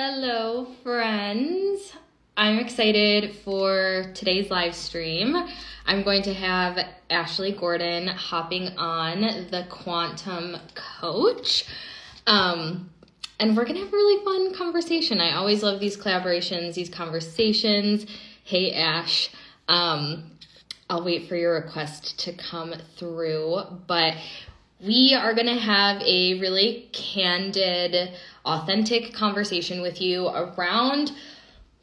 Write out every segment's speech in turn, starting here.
Hello, friends. I'm excited for today's live stream. I'm going to have Ashley Gordon hopping on the Quantum Coach. Um, and we're going to have a really fun conversation. I always love these collaborations, these conversations. Hey, Ash. Um, I'll wait for your request to come through. But we are going to have a really candid, authentic conversation with you around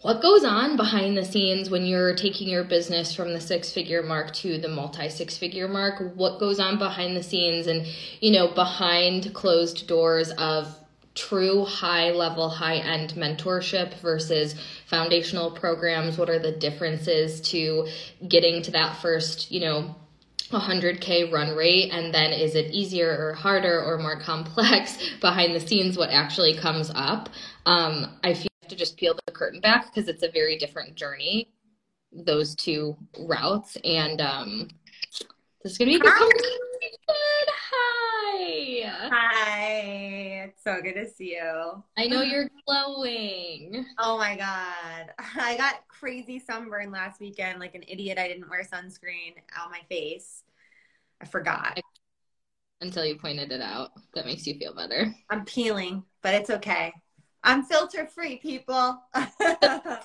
what goes on behind the scenes when you're taking your business from the six figure mark to the multi six figure mark. What goes on behind the scenes and you know behind closed doors of true high level high end mentorship versus foundational programs. What are the differences to getting to that first you know 100k run rate and then is it easier or harder or more complex behind the scenes what actually comes up? Um, i feel to just peel the curtain back because it's a very different journey those two routes and um, this is gonna be a good conversation. Hi. Hi, so good to see you. i know you're glowing Oh my god, I got crazy sunburn last weekend. Like an idiot, I didn't wear sunscreen on my face. I forgot. until you pointed it out that makes you feel better I'm peeling, but it's okay. I'm filter free, people. I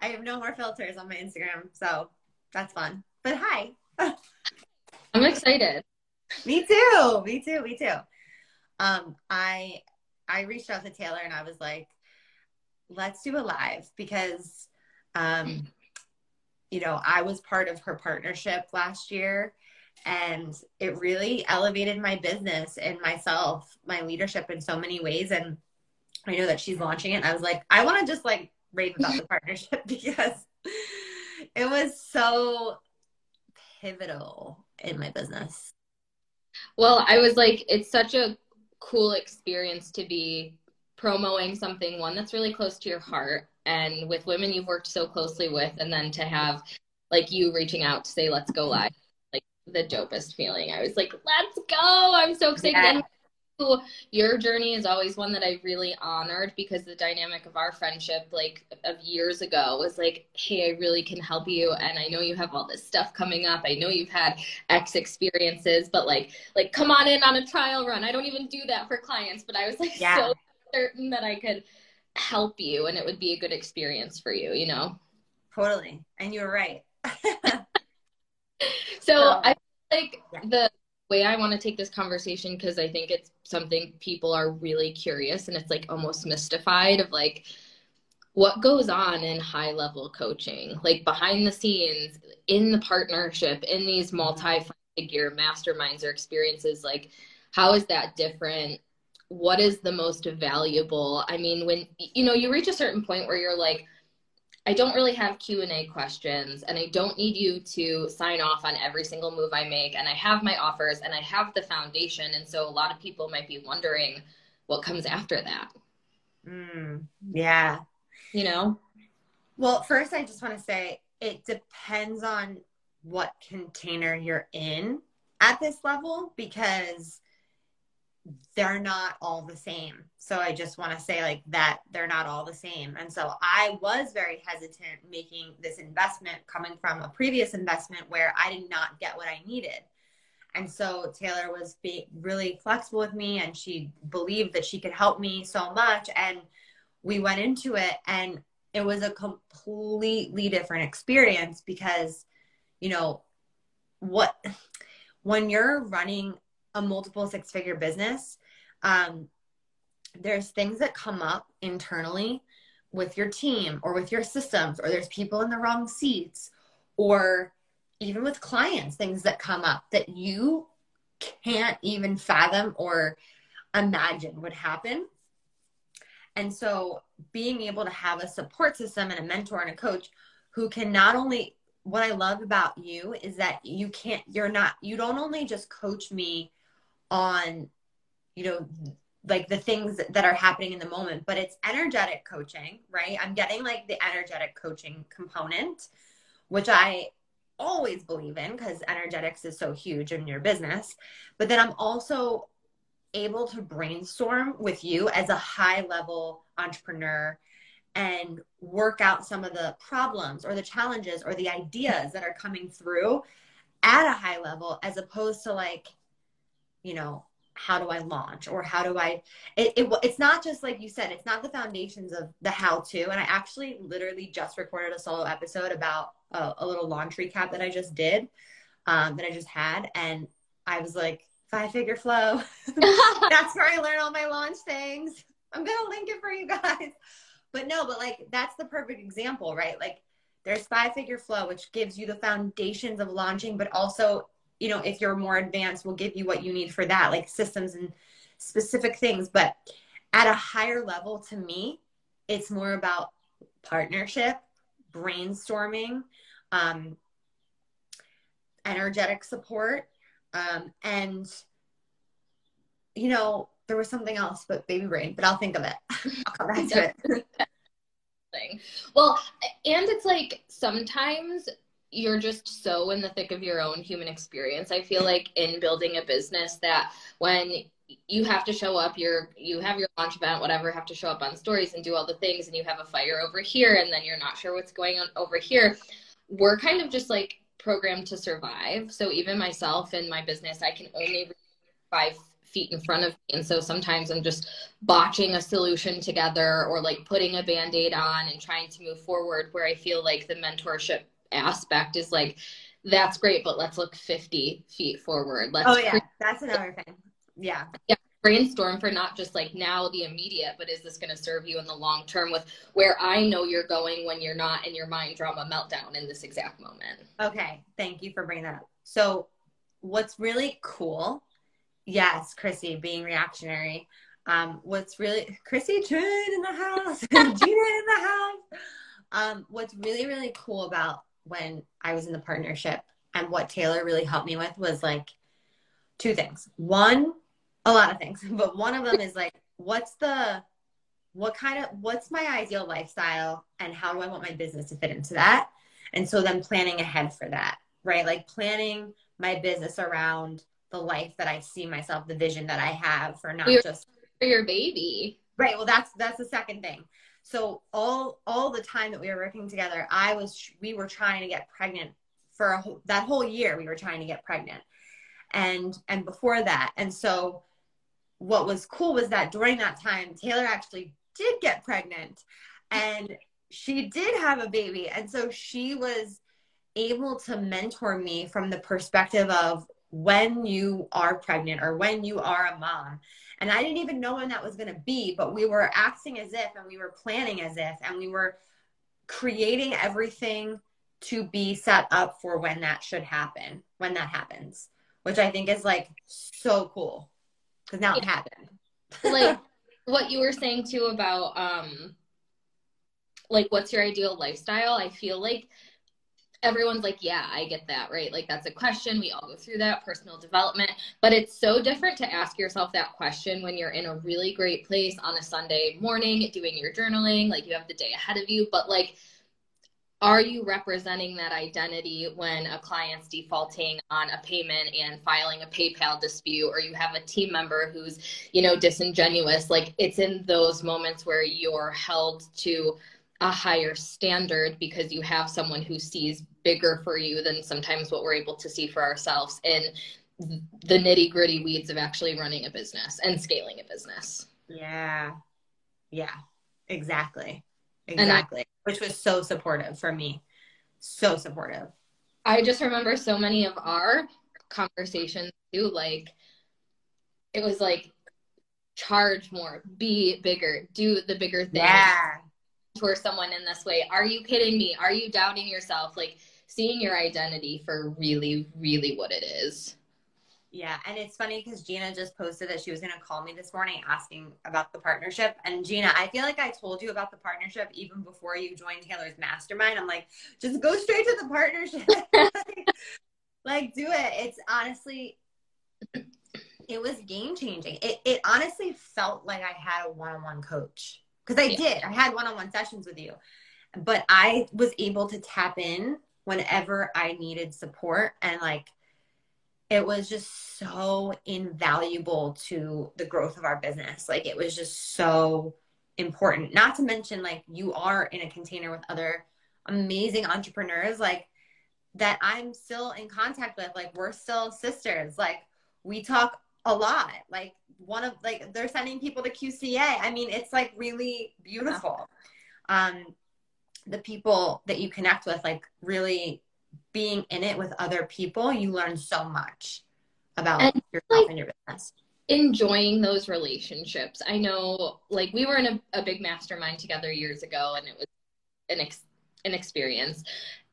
have no more filters on my Instagram, so that's fun. But hi. i'm excited me too. Me too. Me too. Um, I I reached out to Taylor and I was like, let's do a live because um, you know, I was part of her partnership last year and it really elevated my business and myself, my leadership in so many ways. And I know that she's launching it. And I was like, I want to just like rave about the partnership because it was so pivotal in my business. Well, I was like, it's such a cool experience to be promoting something, one that's really close to your heart, and with women you've worked so closely with, and then to have like you reaching out to say, let's go live, like the dopest feeling. I was like, let's go. I'm so excited. Yeah. Your journey is always one that I really honored because the dynamic of our friendship, like of years ago, was like, hey, I really can help you, and I know you have all this stuff coming up. I know you've had X experiences, but like, like come on in on a trial run. I don't even do that for clients, but I was like Yeah. so certain that I could help you, and it would be a good experience for you, you know. Totally. And you were right. So So- I feel like Yeah. the way I want to take this conversation because I think it's something people are really curious and it's like almost mystified of like what goes on in high level coaching, like behind the scenes, in the partnership, in these mm-hmm. multi figure masterminds or experiences, like how is that different? What is the most valuable? I mean, when you know you reach a certain point where you're like, I don't really have Q&A questions and I don't need you to sign off on every single move I make and I have my offers and I have the foundation and so a lot of people might be wondering what comes after that, Mm, yeah. you know? Well, first, I just want to say it depends on what container you're in at this level because they're not all the same. So I just want to say like that they're not all the same. And so I was very hesitant making this investment coming from a previous investment where I did not get what I needed. And so Taylor was being really flexible with me and she believed that she could help me so much. And we went into it and it was a completely different experience because, you know, what when you're running a multiple six figure business, um, there's things that come up internally with your team or with your systems, or there's people in the wrong seats, or even with clients, things that come up that you can't even fathom or imagine would happen. And so being able to have a support system and a mentor and a coach who can not only what I love about you is that you can't you're not you don't only just coach me on you know like the things that are happening in the moment but it's energetic coaching right? I'm getting like the energetic coaching component which i always believe in because energetics is so huge in your business but then i'm also able to brainstorm with you as a high level entrepreneur and work out some of the problems or the challenges or the ideas that are coming through at a high level as opposed to like you know how do I launch or how do I it, it it's not just like you said it's not the foundations of the how to. And I actually literally just recorded a solo episode about a, a little launch recap that I just did um, that I just had. And I was like five figure flow. That's where I learn all my launch things. I'm gonna link it for you guys. But no but like that's the perfect example right? Like there's five figure flow which gives you the foundations of launching but also you know, if you're more advanced, we'll give you what you need for that, like systems and specific things. But at a higher level, to me, it's more about partnership, brainstorming, um, energetic support, um, and you know, there was something else, but baby brain. But I'll think of it. I'll come back to it. Well, and it's like sometimes you're just so in the thick of your own human experience. I feel like in building a business that when you have to show up, you're you have your launch event, whatever, have to show up on stories and do all the things, and you have a fire over here, and then you're not sure what's going on over here. We're kind of just like programmed to survive. So even myself and my business, I can only five feet in front of me. And so sometimes I'm just botching a solution together or like putting a band aid on and trying to move forward where I feel like the mentorship aspect is like that's great but let's look 50 feet forward. Let's oh yeah. that's another thing. Yeah. Yeah brainstorm for not just like now the immediate but is this going to serve you in the long term with where i know you're going when you're not in your mind drama meltdown in this exact moment. Okay. Thank you for bringing that up. So what's really cool yes chrissy being reactionary um, what's really chrissy June in the house. Gina in the house. Um, what's really really cool about when I was in the partnership and what Taylor really helped me with was like two things. One, a lot of things, but one of them is like, what's the, what kind of, what's my ideal lifestyle and how do I want my business to fit into that? And so then planning ahead for that, right? Like planning my business around the life that I see myself, the vision that I have for not You're, just for your baby. Right. Well, that's, that's the second thing. So all all the time that we were working together, I was we were trying to get pregnant for a, that whole year. We were trying to get pregnant, and and before that, and so what was cool was that during that time, Taylor actually did get pregnant, and she did have a baby, and so she was able to mentor me from the perspective of when you are pregnant or when you are a mom and I didn't even know when that was going to be, but we were acting as if and we were planning as if and we were creating everything to be set up for when that should happen, when that happens, which I think is like so cool because now it happened. like what you were saying too about, um, like what's your ideal lifestyle? I feel like everyone's like, yeah, I get that, right? Like that's a question. We all go through that personal development, but it's so different to ask yourself that question when you're in a really great place on a Sunday morning doing your journaling, like you have the day ahead of you, but like, are you representing that identity when a client's defaulting on a payment and filing a PayPal dispute or you have a team member who's, you know, disingenuous? Like it's in those moments where you're held to a higher standard because you have someone who sees bigger for you than sometimes what we're able to see for ourselves in the nitty gritty weeds of actually running a business and scaling a business. Yeah. Yeah. Exactly. Exactly. I, Which was so supportive for me. So supportive. I just remember so many of our conversations too. Like, it was like, charge more, be bigger, do the bigger thing. Yeah for someone in this way. Are you kidding me? Are you doubting yourself? Like seeing your identity for really, really what it is. Yeah, and it's funny because Gina just posted that she was going to call me this morning asking about the partnership. And Gina, I feel like I told you about the partnership even before you joined Taylor's mastermind. I'm like, just go straight to the partnership. like, like, do it. It's honestly, it was game changing. It, it honestly felt like I had a one on one coach because I yeah. did. I had one on one sessions with you, but I was able to tap in whenever I needed support and like, it was just so invaluable to the growth of our business. Like it was just so important. Not to mention, like you are in a container with other amazing entrepreneurs, like that I'm still in contact with. Like we're still sisters. Like we talk a lot. Like one of like they're sending people to QCA. I mean, it's like really beautiful. Um, the people that you connect with, like really being in it with other people, you learn so much about and yourself like, and your business. Enjoying those relationships. I know, like, we were in a, a big mastermind together years ago, and it was an ex- an experience,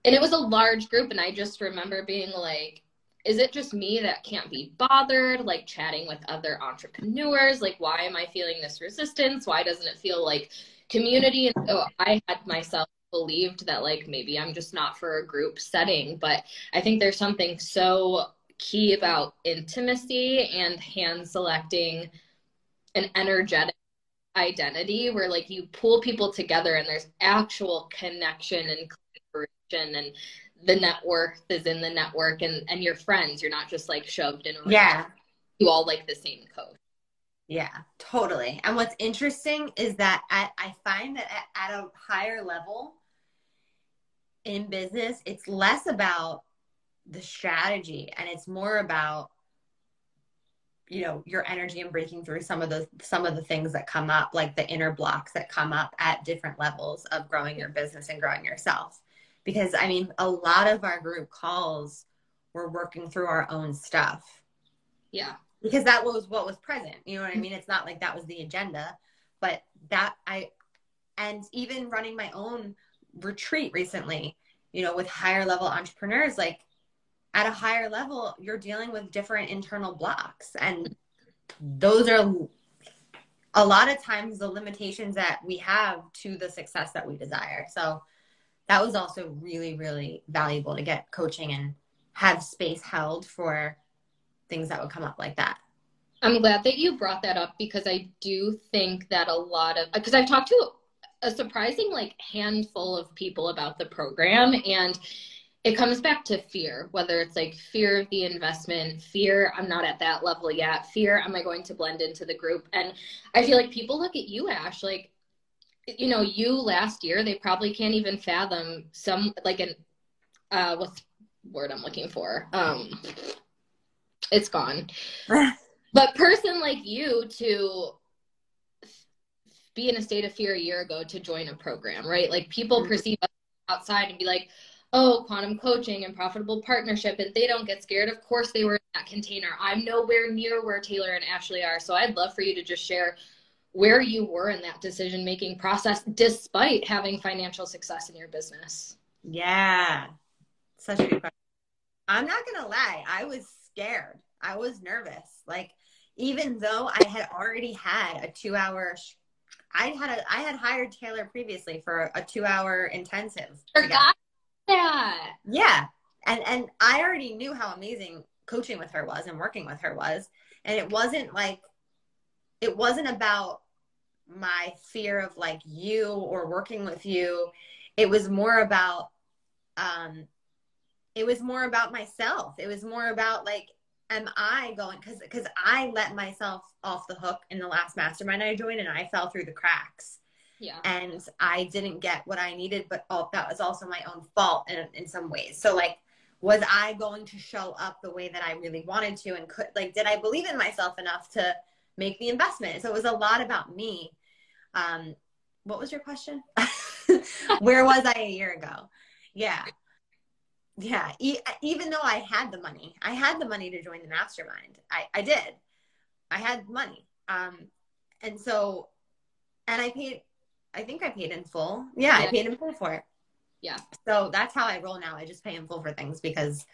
and it was a large group, and I just remember being like, is it just me that can't be bothered like chatting with other entrepreneurs like why am i feeling this resistance why doesn't it feel like community and so i had myself believed that like maybe I'm just not for a group setting. But I think there's something so key about intimacy and hand selecting an energetic identity where like you pull people together and there's actual connection and collaboration and the network is in the network and and your friends. You're not just like shoved in a room yeah. You all like the same code. Yeah totally. And what's interesting is that I, I find that at, at a higher level in business, it's less about the strategy and it's more about you know your energy and breaking through some of the some of the things that come up like the inner blocks that come up at different levels of growing your business and growing yourself. Because i mean a lot of our group calls were working through our own stuff. Yeah. Because that was what was present you know what i mean? It's not like that was the agenda but that i and even running my own retreat recently, you know, with higher level entrepreneurs, like at a higher level, you're dealing with different internal blocks. And those are a lot of times the limitations that we have to the success that we desire. So that was also really, really valuable to get coaching and have space held for things that would come up like that. I'm glad that you brought that up because I do think that a lot of because I've talked to a surprising like handful of people about the program and it comes back to fear whether it's like fear of the investment fear i'm not at that level yet fear am i going to blend into the group? And i feel like people look at you ash like you know you last year they probably can't even fathom some like an uh what's word i'm looking for? Um it's gone. But person like you to be in a state of fear a year ago to join a program, right? Like people mm-hmm. perceive us outside and be like, oh, quantum coaching and profitable partnership, and they don't get scared. Of course, they were in that container. I'm nowhere near where Taylor and Ashley are. So I'd love for you to just share where you were in that decision making process despite having financial success in your business. Yeah, such a good question. I'm not going to lie, I was scared. I was nervous. Like, even though I had already had a two hour I had a I had hired Taylor previously for a two hour intensive. Forgot that. Yeah. And and I already knew how amazing coaching with her was and working with her was. And it wasn't like it wasn't about my fear of like you or working with you. It was more about um it was more about myself. It was more about like am I going because because I let myself off the hook in the last mastermind I joined and I fell through the cracks. Yeah. And I didn't get what I needed, but oh, that was also my own fault in, in some ways. So like was I going to show up the way that I really wanted to and could like did I believe in myself enough to make the investment? So it was a lot about me. Um what was your question? Where was I a year ago? Yeah yeah e- even though i had the money i had the money to join the mastermind. I, I did. I had money. Um and so and i paid i think i paid in full. Yeah, yeah. i paid in full for it. Yeah. So that's how i roll now. I just pay in full for things because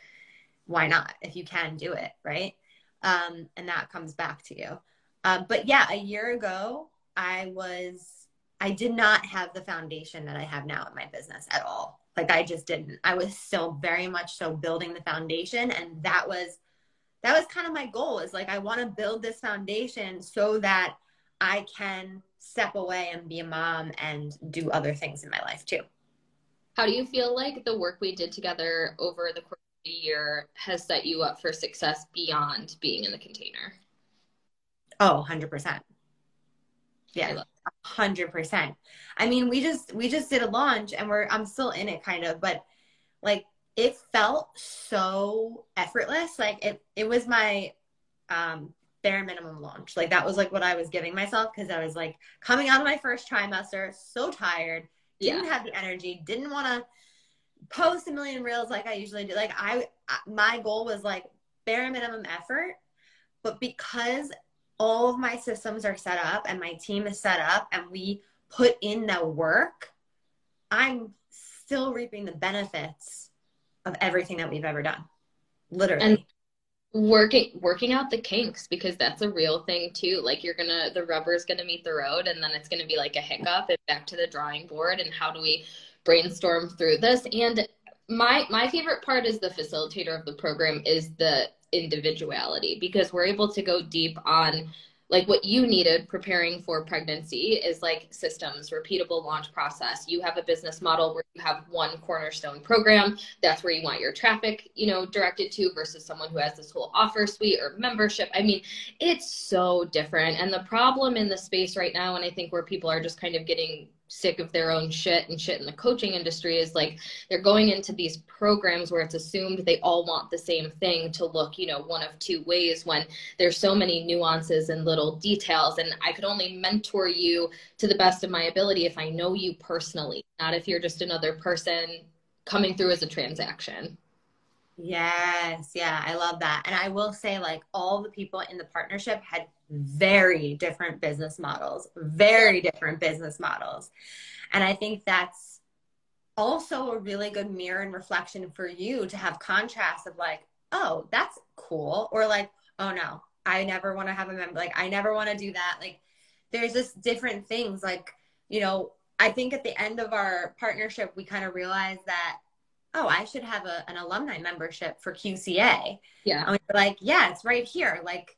why not if you can do it right? Um, and that comes back to you. Uh, but yeah, a year ago, I was, I did not have the foundation that I have now in my business at all. Like I just didn't. I was still very much so building the foundation, and that was that was kind of my goal. Is like I want to build this foundation so that I can step away and be a mom and do other things in my life too. How do you feel like the work we did together over the course of the year has set you up for success beyond being in the container? Oh, 100%. Yeah, 100%. I mean, we just we just did a launch and we're I'm still in it kind of, but like it felt so effortless. Like it it was my um bare minimum launch. Like that was like what I was giving myself because I was like coming out of my first trimester, so tired, didn't yeah. have the energy, didn't want to post a million reels like I usually do. Like I, my goal was like bare minimum effort, but because all of my systems are set up and my team is set up and we put in the work, I'm still reaping the benefits of everything that we've ever done. Literally. And working working out the kinks because that's a real thing too like you're gonna the rubber's gonna meet the road and then it's gonna be like a hiccup and back to the drawing board and how do we brainstorm through this and my my favorite part as the facilitator of the program is the individuality because we're able to go deep on like what you needed preparing for pregnancy is like systems repeatable launch process. You have a business model where you have one cornerstone program. That's where you want your traffic you know directed to versus someone who has this whole offer suite or membership. I mean it's so different. And the problem in the space right now and i think where people are just kind of getting sick of their own shit and shit in the coaching industry is like they're going into these programs where it's assumed they all want the same thing to look you know one of two ways when there's so many nuances and little details. And i could only mentor you to the best of my ability if i know you personally not if you're just another person coming through as a transaction. Yes, yeah, I love that. And I will say, like, all the people in the partnership had very different business models, very different business models. And I think that's also a really good mirror and reflection for you to have contrast of like, oh, that's cool, or like, oh no, I never want to have a member, like, I never want to do that. Like, there's just different things. Like, you know, I think at the end of our partnership, we kind of realized that oh, I should have a, an alumni membership for QCA. Yeah. And we were like, yeah, it's right here. Like,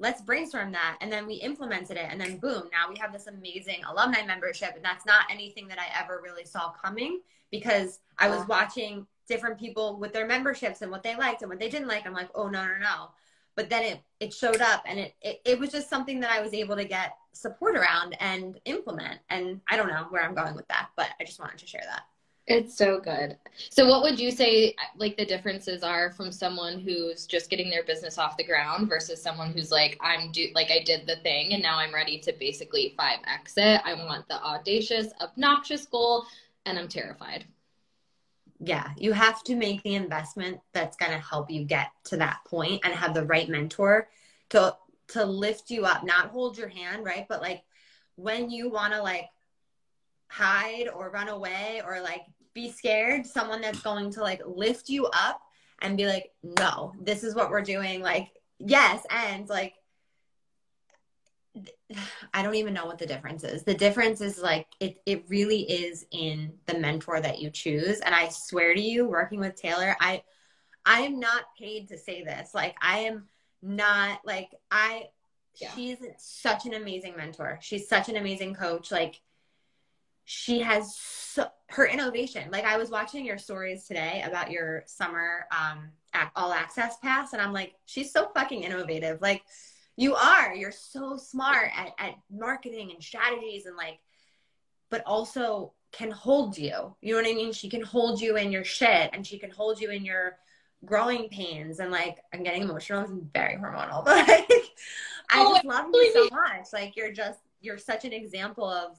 let's brainstorm that. And then we implemented it. And then boom, now we have this amazing alumni membership. And that's not anything that I ever really saw coming because I was watching different people with their memberships and what they liked and what they didn't like. I'm like, oh, no, no, no. But then it, it showed up and it, it, it was just something that I was able to get support around and implement. And I don't know where I'm going with that, but I just wanted to share that. It's so good. So, what would you say like the differences are from someone who's just getting their business off the ground versus someone who's like, I'm do like I did the thing and now I'm ready to basically five exit. I want the audacious, obnoxious goal, and I'm terrified. Yeah, you have to make the investment that's going to help you get to that point and have the right mentor to to lift you up, not hold your hand, right? But like when you want to like hide or run away or like be scared, someone that's going to like lift you up and be like, no, this is what we're doing. Like, yes. And like, I don't even know what the difference is. The difference is like, it, it really is in the mentor that you choose. And I swear to you, working with Taylor, I, I am not paid to say this. Like, I am not like, I, yeah. she's such an amazing mentor. She's such an amazing coach. Like, she has so, her innovation. Like I was watching your stories today about your summer um, all access pass, and I'm like, she's so fucking innovative. Like you are, you're so smart at, at marketing and strategies, and like, but also can hold you. You know what I mean? She can hold you in your shit, and she can hold you in your growing pains. And like, I'm getting emotional. I'm very hormonal, but like, I just love you so much. Like you're just you're such an example of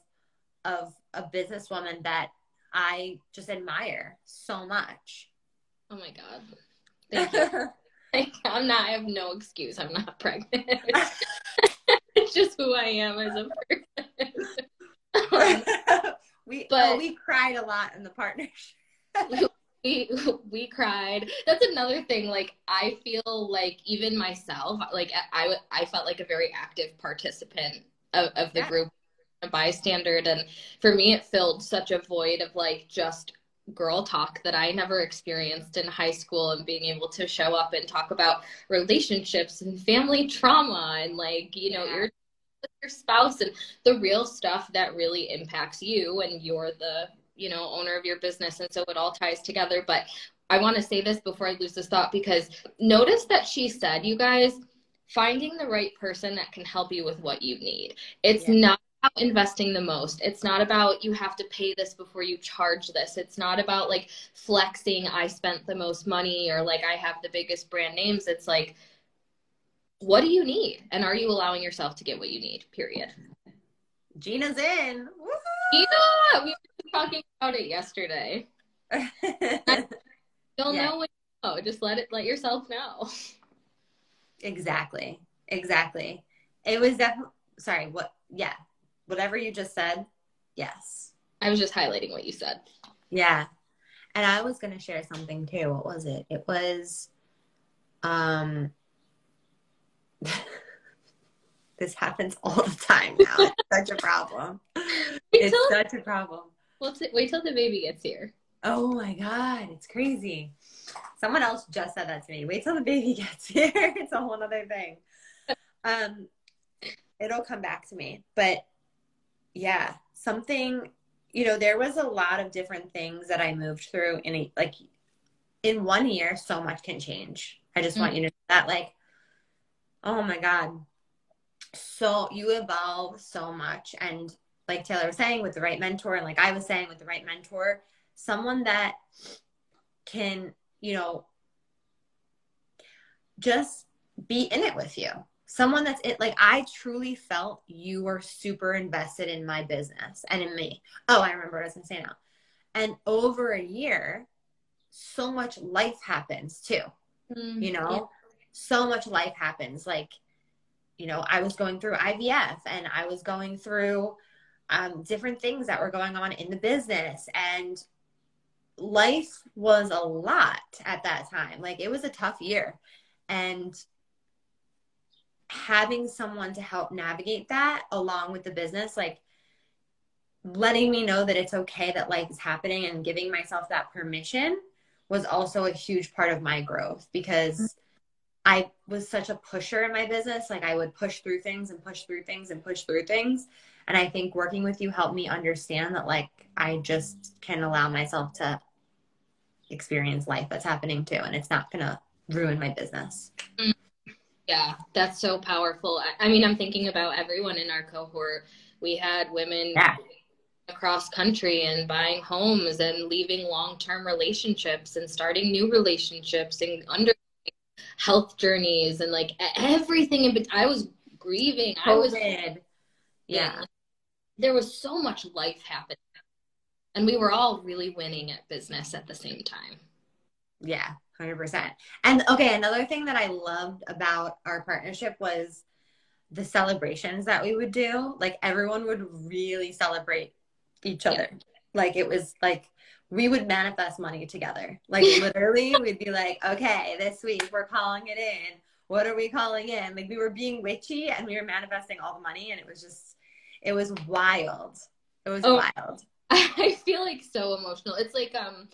of a businesswoman that I just admire so much. Oh my god. Thank you. I'm not I have no excuse. I'm not pregnant. it's just who I am as a person. we but, oh, we cried a lot in the partnership. we we cried. That's another thing. Like I feel like even myself, like I I felt like a very active participant of, of the Yeah. group, a bystander, and for me, it filled such a void of like just girl talk that I never experienced in high school, and being able to show up and talk about relationships and family trauma and like you know Yeah. your your spouse and the real stuff that really impacts you and you're the you know owner of your business and so it all ties together but i want to say this before i lose this thought because notice that she said you guys finding the right person that can help you with what you need it's Yeah. not about investing the most it's not about you have to pay this before you charge this it's not about like flexing i spent the most money or like i have the biggest brand names it's like what do you need and are you allowing yourself to get what you need period Gina's in. yeah we were talking about it yesterday you'll Yeah. know when you know just let it let yourself know exactly. Exactly. It was definitely sorry, what yeah. Whatever you just said, yes. i was just highlighting what you said Yeah. And I was gonna share something too. What was it? It was um this happens all the time now. It's such a problem. It's such a problem. well, t- wait till the baby gets here Oh my god, it's crazy. Someone else just said that to me. Wait till the baby gets here. it's a whole other thing. Um, it'll come back to me. But yeah, something, you know, there was a lot of different things that I moved through in a, like in one year, so much can change. I just want mm. you to know that like, oh my God. So you evolve so much. And like Taylor was saying, with the right mentor, and like I was saying, with the right mentor, someone that can, you know, just be in it with you. Someone that's it, like I truly felt you were super invested in my business and in me. Oh, I remember what I was gonna say now. And over a year, so much life happens too you know so much life happens like you know i was going through ivf and i was going through um, different things that were going on in the business and life was a lot at that time like it was a tough year and having someone to help navigate that along with the business like letting me know that it's okay that life is happening and giving myself that permission was also a huge part of my growth because mm-hmm. I was such a pusher in my business. Like I would push through things and push through things and push through things. And I think working with you helped me understand that like I just can allow myself to experience life that's happening too. And it's not going to ruin my business. Mm-hmm. Yeah, that's so powerful. I, I mean, I'm thinking about everyone in our cohort. We had women Yeah. across country and buying homes and leaving long-term relationships and starting new relationships and under health journeys and like everything in between. I was grieving. I was COVID. Yeah. There was so much life happening. And we were all really winning at business at the same time. Yeah, 100%. And okay, another thing that I loved about our partnership was the celebrations that we would do. Like everyone would really celebrate each other. Like it was like we would manifest money together. Like literally, we'd be like, okay, this week we're calling it in. What are we calling in? Like we were being witchy and we were manifesting all the money, and it was just, it was wild. It was Oh. wild. I feel like so emotional. It's like um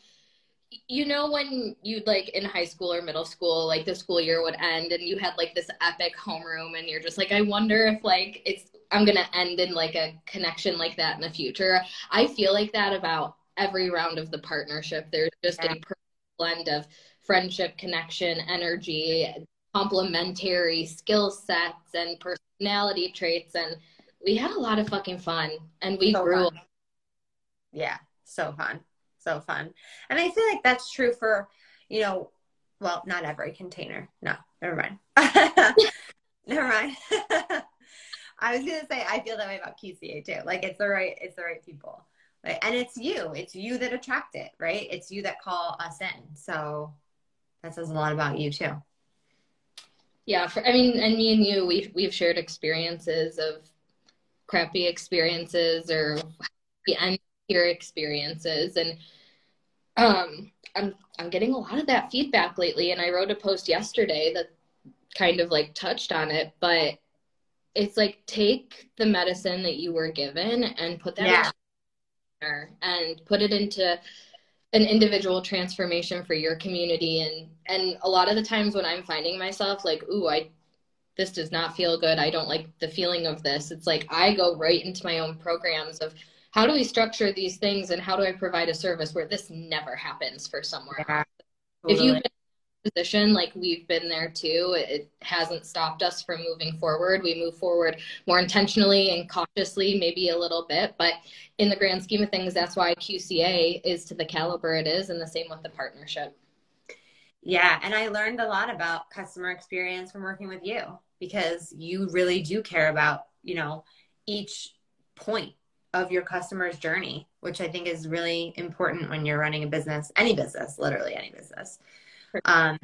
you know when you like in high school or middle school like the school year would end and you had like this epic homeroom and you're just like I wonder if like it's I'm going to end in like a connection like that in the future. I feel like that about every round of the partnership. There's just Yeah. a perfect blend of friendship, connection, energy, complementary skill sets and personality traits and we had a lot of fucking fun and we So grew fun. Yeah, so fun. So fun. And I feel like that's true for, you know, well, not every container. No, never mind. never mind. I was gonna say I feel that way about QCA too. Like it's the right, it's the right people. Like, and it's you. It's you that attract it, right? It's you that call us in. So that says a lot about you too. Yeah, for I mean, and me and you, we've we've shared experiences of crappy experiences or the end experiences, and um, I'm I'm getting a lot of that feedback lately, and I wrote a post yesterday that kind of like touched on it, but it's like take the medicine that you were given and put that Yeah. and put it into an individual transformation for your community. And and a lot of the times when I'm finding myself like ooh I this does not feel good. I don't like the feeling of this. It's like I go right into my own programs of how do we structure these things and how do I provide a service where this never happens for someone Yeah, if totally. you've been in a position like we've been there too, it hasn't stopped us from moving forward. We move forward more intentionally and cautiously, maybe a little bit, but in the grand scheme of things, that's why QCA is to the caliber it is, and the same with the partnership. Yeah, and I learned a lot about customer experience from working with you because you really do care about, you know, each point of your customer's journey, which I think is really important when you're running a business, any business, literally any business. Um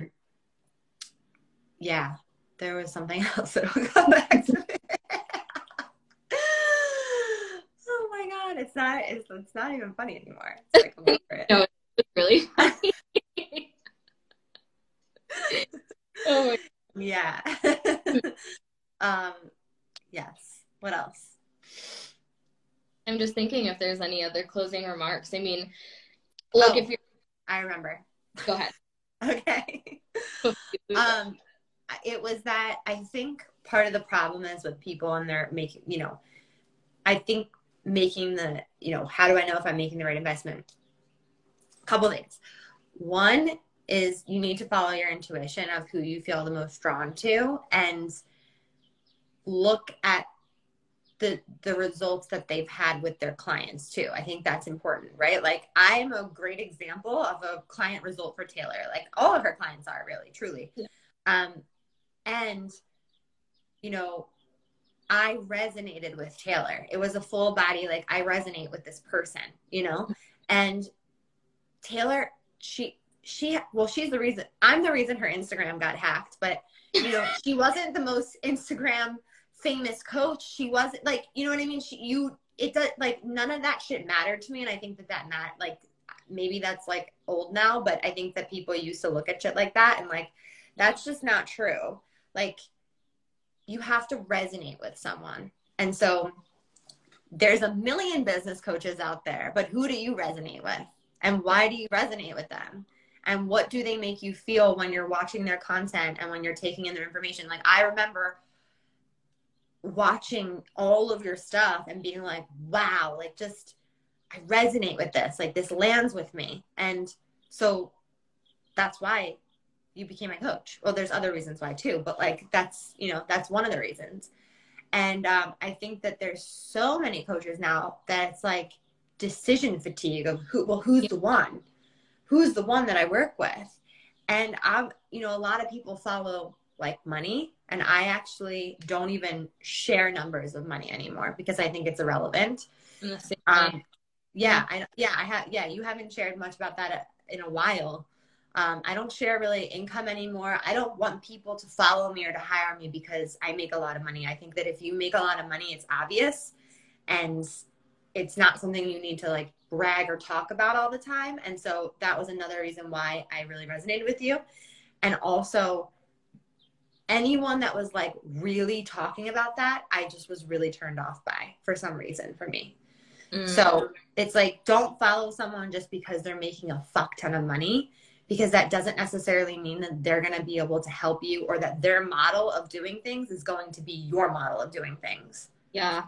yeah, there was something else that will come back to me. oh my god, it's not it's, it's not even funny anymore. It's like, it. No, It's really funny. oh my Yeah. um, yes. What else? I'm just thinking if there's any other closing remarks. I mean, look, Oh. if you're, I remember. go ahead. Okay. um, it was that I think part of the problem is with people and they're making, you know, I think making the, you know, how do I know if I'm making the right investment? Couple things. One is you need to follow your intuition of who you feel the most drawn to and look at the the results that they've had with their clients too. I think that's important, right? Like I am a great example of a client result for Taylor. Like all of her clients are really, truly. Yeah. Um and you know, I resonated with Taylor. It was a full body like I resonate with this person, you know? And Taylor she she well she's the reason I'm the reason her Instagram got hacked, but you know, she wasn't the most Instagram famous coach. She wasn't like, you know what I mean? She, you, it does like none of that shit mattered to me. And I think that that mat like maybe that's like old now, but I think that people used to look at shit like that and like that's just not true. Like you have to resonate with someone. And so there's a million business coaches out there, but who do you resonate with? And why do you resonate with them? And what do they make you feel when you're watching their content and when you're taking in their information? Like I remember watching all of your stuff and being like, wow, like just I resonate with this. Like this lands with me. And so that's why you became my coach. Well, there's other reasons why too, but like that's, you know, that's one of the reasons. And um, I think that there's so many coaches now that it's like decision fatigue of who, well, who's the one? Who's the one that I work with? And I'm, you know, a lot of people follow like money and i actually don't even share numbers of money anymore because i think it's irrelevant. In the same um yeah i yeah i have yeah you haven't shared much about that uh, in a while. Um i don't share really income anymore. I don't want people to follow me or to hire me because i make a lot of money. I think that if you make a lot of money it's obvious and it's not something you need to like brag or talk about all the time. And so that was another reason why i really resonated with you. And also anyone that was like really talking about that i just was really turned off by for some reason for me Mm. so it's like don't follow someone just because they're making a fuck ton of money because that doesn't necessarily mean that they're going to be able to help you or that their model of doing things is going to be your model of doing things Yeah.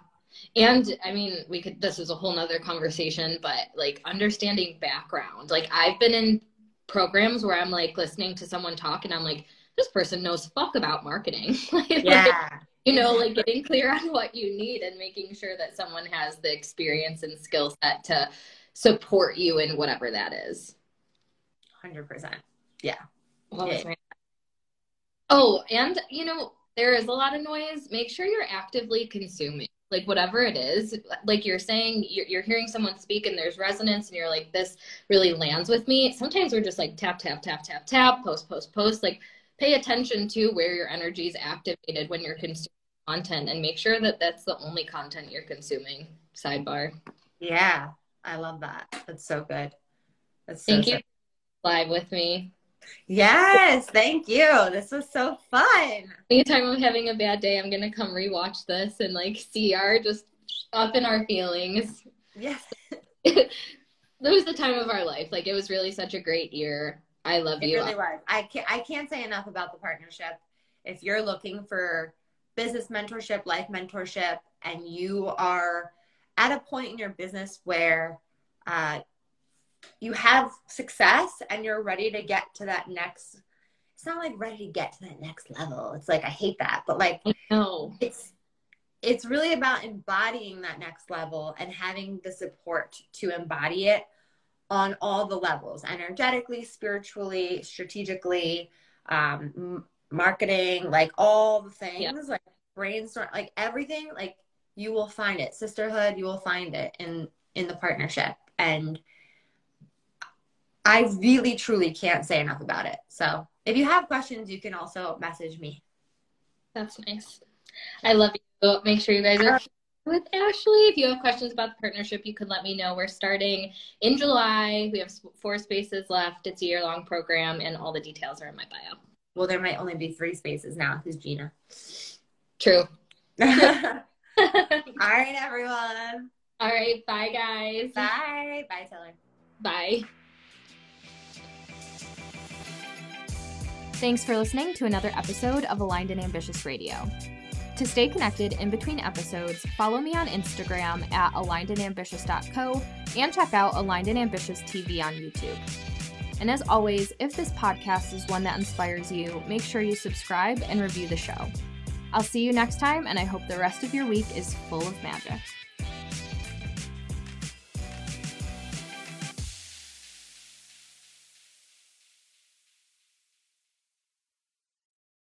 And I mean, we could, this is a whole nother conversation, but like understanding background. Like, I've been in programs where I'm like listening to someone talk and I'm like, this person knows fuck about marketing. like, yeah you know, like getting clear on what you need and making sure that someone has the experience and skill set to support you in whatever that is. 100% What was Yeah. my- Oh, and you know, there is a lot of noise. Make sure you're actively consuming, like whatever it is. Like you're saying, you're, you're hearing someone speak and there's resonance, and you're like, this really lands with me. Sometimes we're just like tap, tap, tap, tap, tap, post, post, post. Like pay attention to where your energy is activated when you're consuming content and make sure that that's the only content you're consuming. Sidebar. yeah i love that that's so good That's so Thank so- you live with me. Yes, thank you. This was so fun. Anytime I'm having a bad day, I'm gonna come rewatch this and like see our just up in our feelings. Yes. that was the time of our life. Like it was really such a great year. I love It you. really was. I can't I can't say enough about the partnership. If you're looking for business mentorship, life mentorship, and you are at a point in your business where uh, you have success and you're ready to get to that next it's not like ready to get to that next level. It's like I hate that, but like No. it's it's really about embodying that next level and having the support to embody it on all the levels energetically spiritually strategically um, m- marketing like all the things Yeah. like brainstorm like everything like you will find it sisterhood you will find it in in the partnership and i really truly can't say enough about it so if you have questions you can also message me That's nice. I love you. Make sure you guys are with Ashley. If you have questions about the partnership, you could let me know. We're starting in July. We have four spaces left. It's a year long program, and all the details are in my bio. well there might only be three spaces now because gina True. all right everyone all right. Bye, guys. bye bye taylor Bye. Thanks for listening to another episode of Aligned and Ambitious Radio. To stay connected in between episodes, follow me on Instagram at alignedandambitious.co and check out Aligned and Ambitious TV on YouTube. And as always, if this podcast is one that inspires you, make sure you subscribe and review the show. I'll see you next time, and I hope the rest of your week is full of magic.